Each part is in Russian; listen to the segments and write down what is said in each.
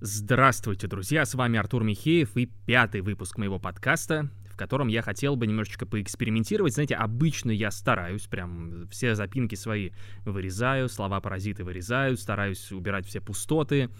Здравствуйте, друзья, с вами Артур Михеев и пятый выпуск моего подкаста, в котором я хотел бы немножечко поэкспериментировать. Знаете, обычно я стараюсь, прям все запинки свои вырезаю, слова-паразиты вырезаю, стараюсь убирать все пустоты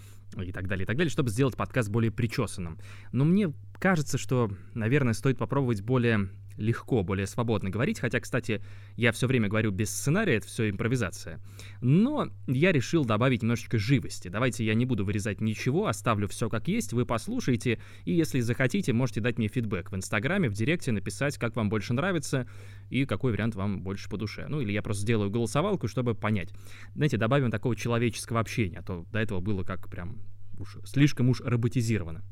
и так далее, и так далее, чтобы сделать подкаст более причесанным. Но мне кажется, что, наверное, стоит попробовать более легко, более свободно говорить, хотя, кстати, я все время говорю без сценария, это все импровизация. Но я решил добавить немножечко живости. Давайте я не буду вырезать ничего, оставлю все как есть, вы послушаете, и если захотите, можете дать мне фидбэк в Инстаграме, в Директе, написать, как вам больше нравится и какой вариант вам больше по душе. Ну, или я просто сделаю голосовалку, чтобы понять. Знаете, добавим такого человеческого общения, а то до этого было как прям уж слишком уж роботизировано.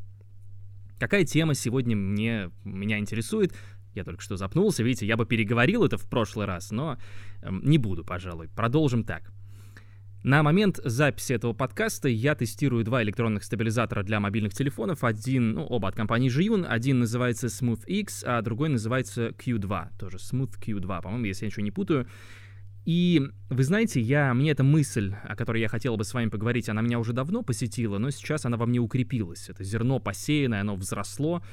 Какая тема сегодня мне, меня интересует? Я только что запнулся, видите, я бы переговорил это в прошлый раз, но э, не буду, пожалуй. Продолжим так. На момент записи этого подкаста я тестирую два электронных стабилизатора для мобильных телефонов. Один, ну, оба от компании Jiyun. Один называется Smooth X, а другой называется Q2. Тоже Smooth Q2, по-моему, если я ничего не путаю. И вы знаете, я, мне эта мысль, о которой я хотел бы с вами поговорить, она меня уже давно посетила, но сейчас она во мне укрепилась. Это зерно посеянное, оно взросло,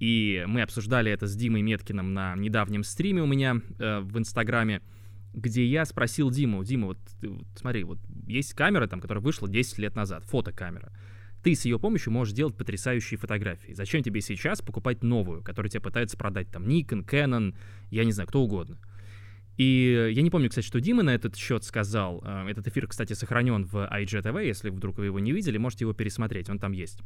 и мы обсуждали это с Димой Меткиным на недавнем стриме у меня э, в Инстаграме, где я спросил Диму, Дима, вот, вот смотри, вот есть камера там, которая вышла 10 лет назад, фотокамера. Ты с ее помощью можешь делать потрясающие фотографии. Зачем тебе сейчас покупать новую, которую тебе пытаются продать там Nikon, Canon, я не знаю, кто угодно. И я не помню, кстати, что Дима на этот счет сказал. Э, этот эфир, кстати, сохранен в IGTV, если вдруг вы его не видели, можете его пересмотреть, он там есть.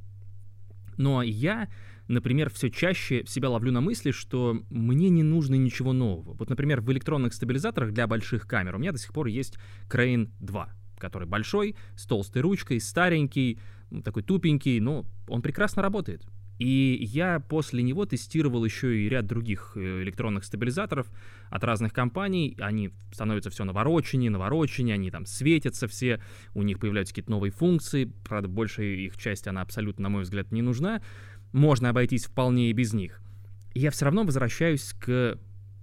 Но я например, все чаще себя ловлю на мысли, что мне не нужно ничего нового. Вот, например, в электронных стабилизаторах для больших камер у меня до сих пор есть Crane 2, который большой, с толстой ручкой, старенький, такой тупенький, но он прекрасно работает. И я после него тестировал еще и ряд других э, электронных стабилизаторов от разных компаний. Они становятся все навороченнее, навороченнее, они там светятся все, у них появляются какие-то новые функции. Правда, большая их часть, она абсолютно, на мой взгляд, не нужна можно обойтись вполне и без них. я все равно возвращаюсь к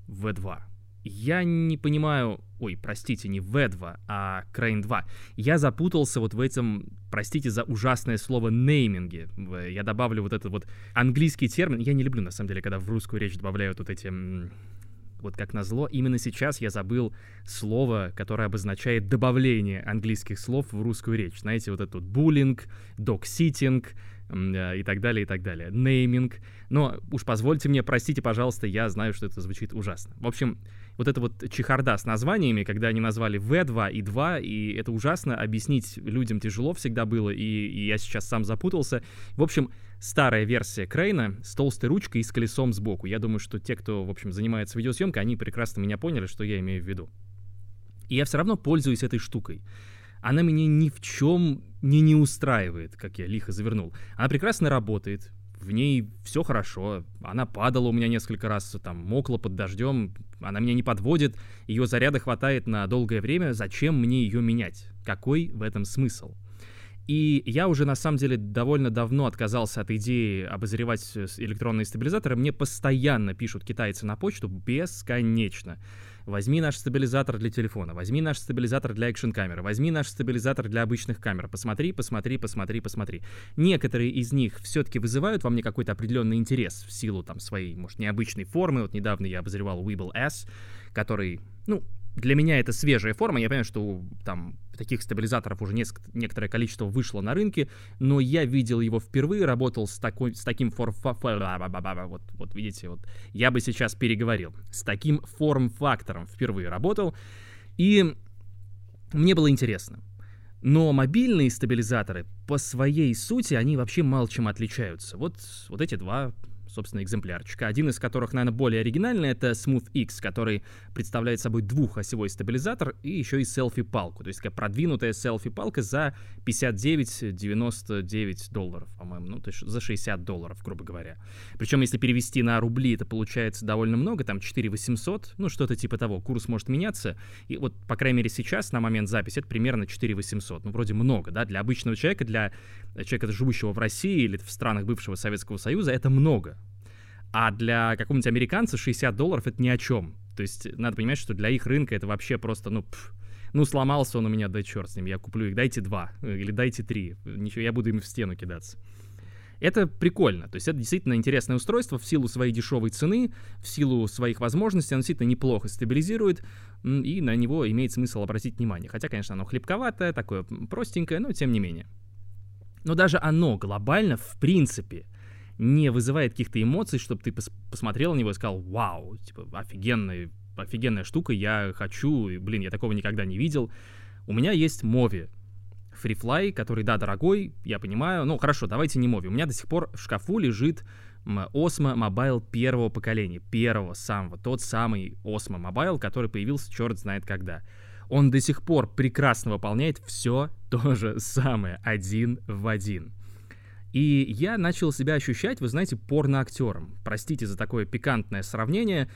V2. Я не понимаю... Ой, простите, не V2, а Crane 2. Я запутался вот в этом, простите за ужасное слово, нейминге. Я добавлю вот этот вот английский термин. Я не люблю, на самом деле, когда в русскую речь добавляют вот эти вот как назло, именно сейчас я забыл слово, которое обозначает добавление английских слов в русскую речь. Знаете, вот этот буллинг, докситинг, Э, и так далее, и так далее. Нейминг. Но уж позвольте мне, простите, пожалуйста, я знаю, что это звучит ужасно. В общем, вот это вот чехарда с названиями, когда они назвали V2 и 2, и это ужасно, объяснить людям тяжело всегда было, и, и я сейчас сам запутался. В общем, старая версия Крейна с толстой ручкой и с колесом сбоку. Я думаю, что те, кто, в общем, занимается видеосъемкой, они прекрасно меня поняли, что я имею в виду. И я все равно пользуюсь этой штукой она меня ни в чем не не устраивает, как я лихо завернул. Она прекрасно работает, в ней все хорошо. Она падала у меня несколько раз, там, мокла под дождем, она меня не подводит, ее заряда хватает на долгое время, зачем мне ее менять? Какой в этом смысл? И я уже, на самом деле, довольно давно отказался от идеи обозревать электронные стабилизаторы. Мне постоянно пишут китайцы на почту бесконечно. Возьми наш стабилизатор для телефона, возьми наш стабилизатор для экшн-камеры, возьми наш стабилизатор для обычных камер. Посмотри, посмотри, посмотри, посмотри. Некоторые из них все-таки вызывают во мне какой-то определенный интерес в силу там своей, может, необычной формы. Вот недавно я обозревал Weeble S, который, ну, для меня это свежая форма. Я понимаю, что там таких стабилизаторов уже неск- некоторое количество вышло на рынке, но я видел его впервые, работал с, такой, с таким форм-фактором. Вот, вот видите, вот я бы сейчас переговорил. С таким форм-фактором впервые работал. И мне было интересно. Но мобильные стабилизаторы по своей сути, они вообще мало чем отличаются. Вот, вот эти два собственно, экземплярчика. Один из которых, наверное, более оригинальный, это Smooth X, который представляет собой двухосевой стабилизатор и еще и селфи-палку. То есть такая продвинутая селфи-палка за 59,99 долларов, по-моему. Ну, то есть за 60 долларов, грубо говоря. Причем, если перевести на рубли, это получается довольно много, там 4 800, ну, что-то типа того. Курс может меняться. И вот, по крайней мере, сейчас, на момент записи, это примерно 4 800. Ну, вроде много, да, для обычного человека, для человека, живущего в России или в странах бывшего Советского Союза, это много. А для какого-нибудь американца 60 долларов это ни о чем. То есть надо понимать, что для их рынка это вообще просто, ну, пф, ну, сломался он у меня, да черт с ним, я куплю их, дайте два, э, или дайте три, ничего, я буду им в стену кидаться. Это прикольно, то есть это действительно интересное устройство в силу своей дешевой цены, в силу своих возможностей, оно действительно неплохо стабилизирует, и на него имеет смысл обратить внимание. Хотя, конечно, оно хлебковатое, такое простенькое, но тем не менее. Но даже оно глобально, в принципе, не вызывает каких-то эмоций, чтобы ты пос посмотрел на него и сказал, вау, типа, офигенная, офигенная штука, я хочу, и, блин, я такого никогда не видел. У меня есть Мови, FreeFly, который, да, дорогой, я понимаю. Ну, хорошо, давайте не Мови. У меня до сих пор в шкафу лежит Osmo Mobile первого поколения, первого самого, тот самый Osmo Mobile, который появился черт знает когда. Он до сих пор прекрасно выполняет все то же самое, один в один. И я начал себя ощущать, вы знаете, порноактером. Простите за такое пикантное сравнение.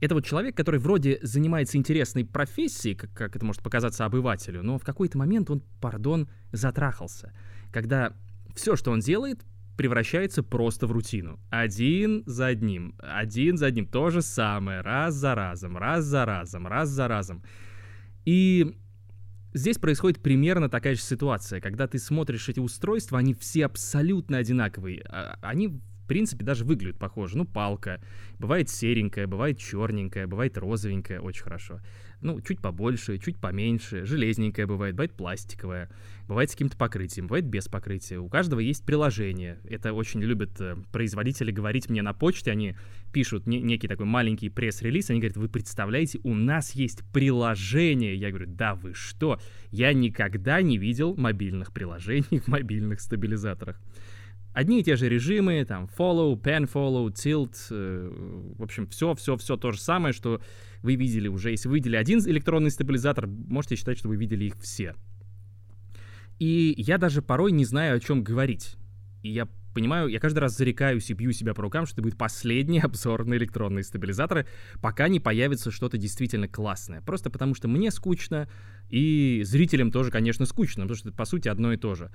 Это вот человек, который вроде занимается интересной профессией, как, как это может показаться обывателю, но в какой-то момент он, пардон, затрахался. Когда все, что он делает, превращается просто в рутину. Один за одним, один за одним, то же самое, раз за разом, раз за разом, раз за разом. И Здесь происходит примерно такая же ситуация, когда ты смотришь эти устройства, они все абсолютно одинаковые. А, они, в принципе, даже выглядят похоже. Ну, палка. Бывает серенькая, бывает черненькая, бывает розовенькая, очень хорошо ну, чуть побольше, чуть поменьше, железненькая бывает, бывает пластиковая, бывает с каким-то покрытием, бывает без покрытия. У каждого есть приложение. Это очень любят э, производители говорить мне на почте, они пишут не, некий такой маленький пресс-релиз, они говорят, вы представляете, у нас есть приложение. Я говорю, да вы что? Я никогда не видел мобильных приложений в мобильных стабилизаторах. Одни и те же режимы, там, follow, pen follow, tilt, э, в общем, все-все-все то же самое, что вы видели уже. Если вы видели один электронный стабилизатор, можете считать, что вы видели их все. И я даже порой не знаю, о чем говорить. И я понимаю, я каждый раз зарекаюсь и бью себя по рукам, что это будет последний обзор на электронные стабилизаторы, пока не появится что-то действительно классное. Просто потому что мне скучно, и зрителям тоже, конечно, скучно, потому что это, по сути, одно и то же.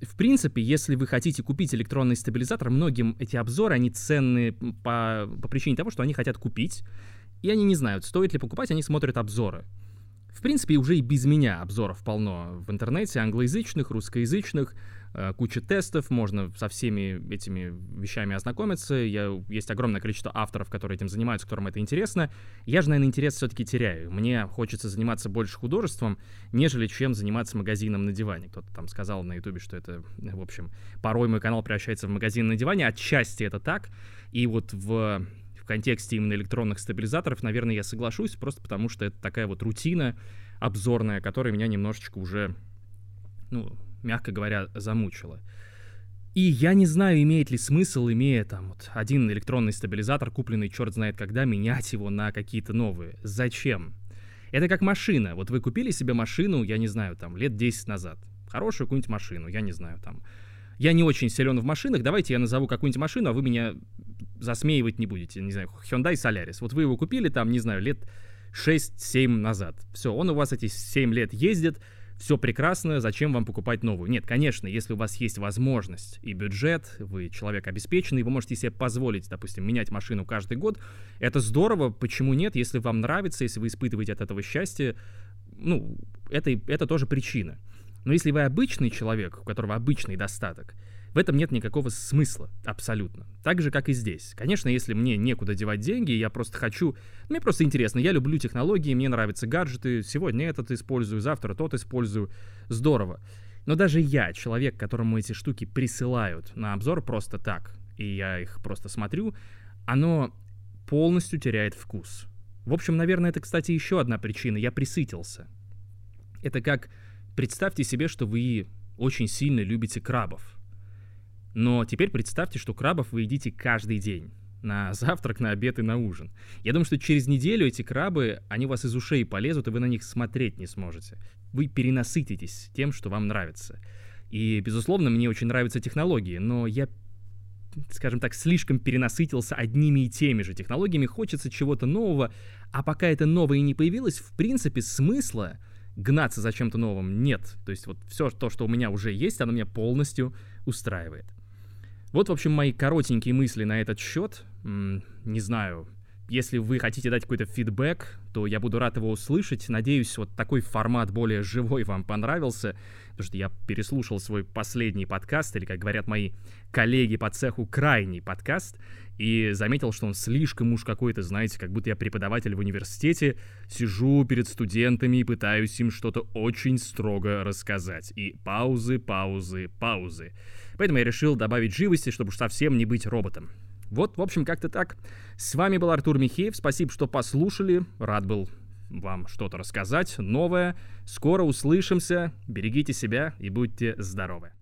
В принципе, если вы хотите купить электронный стабилизатор, многим эти обзоры, они ценны по, по причине того, что они хотят купить, и они не знают, стоит ли покупать, они смотрят обзоры. В принципе, уже и без меня обзоров полно в интернете, англоязычных, русскоязычных, куча тестов, можно со всеми этими вещами ознакомиться. Я, есть огромное количество авторов, которые этим занимаются, которым это интересно. Я же, наверное, интерес все-таки теряю. Мне хочется заниматься больше художеством, нежели чем заниматься магазином на диване. Кто-то там сказал на ютубе, что это, в общем, порой мой канал превращается в магазин на диване. Отчасти это так. И вот в контексте именно электронных стабилизаторов, наверное, я соглашусь, просто потому что это такая вот рутина обзорная, которая меня немножечко уже, ну, мягко говоря, замучила. И я не знаю, имеет ли смысл, имея там вот один электронный стабилизатор, купленный черт знает когда, менять его на какие-то новые. Зачем? Это как машина. Вот вы купили себе машину, я не знаю, там, лет 10 назад. Хорошую какую-нибудь машину, я не знаю, там. Я не очень силен в машинах, давайте я назову какую-нибудь машину, а вы меня засмеивать не будете, не знаю, Hyundai Solaris. Вот вы его купили там, не знаю, лет 6-7 назад. Все, он у вас эти 7 лет ездит, все прекрасно, зачем вам покупать новую? Нет, конечно, если у вас есть возможность и бюджет, вы человек обеспеченный, вы можете себе позволить, допустим, менять машину каждый год, это здорово, почему нет, если вам нравится, если вы испытываете от этого счастье, ну, это, это тоже причина. Но если вы обычный человек, у которого обычный достаток, в этом нет никакого смысла, абсолютно. Так же, как и здесь. Конечно, если мне некуда девать деньги, я просто хочу... Мне просто интересно, я люблю технологии, мне нравятся гаджеты, сегодня этот использую, завтра тот использую. Здорово. Но даже я, человек, которому эти штуки присылают на обзор просто так, и я их просто смотрю, оно полностью теряет вкус. В общем, наверное, это, кстати, еще одна причина. Я присытился. Это как... Представьте себе, что вы очень сильно любите крабов. Но теперь представьте, что крабов вы едите каждый день. На завтрак, на обед и на ужин. Я думаю, что через неделю эти крабы, они у вас из ушей полезут, и вы на них смотреть не сможете. Вы перенасытитесь тем, что вам нравится. И, безусловно, мне очень нравятся технологии, но я скажем так, слишком перенасытился одними и теми же технологиями, хочется чего-то нового, а пока это новое не появилось, в принципе, смысла гнаться за чем-то новым нет. То есть вот все то, что у меня уже есть, оно меня полностью устраивает. Вот, в общем, мои коротенькие мысли на этот счет. Не знаю, если вы хотите дать какой-то фидбэк, то я буду рад его услышать. Надеюсь, вот такой формат более живой вам понравился, потому что я переслушал свой последний подкаст, или, как говорят мои коллеги по цеху, крайний подкаст, и заметил, что он слишком уж какой-то, знаете, как будто я преподаватель в университете, сижу перед студентами и пытаюсь им что-то очень строго рассказать. И паузы, паузы, паузы. Поэтому я решил добавить живости, чтобы уж совсем не быть роботом. Вот, в общем, как-то так. С вами был Артур Михеев. Спасибо, что послушали. Рад был вам что-то рассказать новое. Скоро услышимся. Берегите себя и будьте здоровы.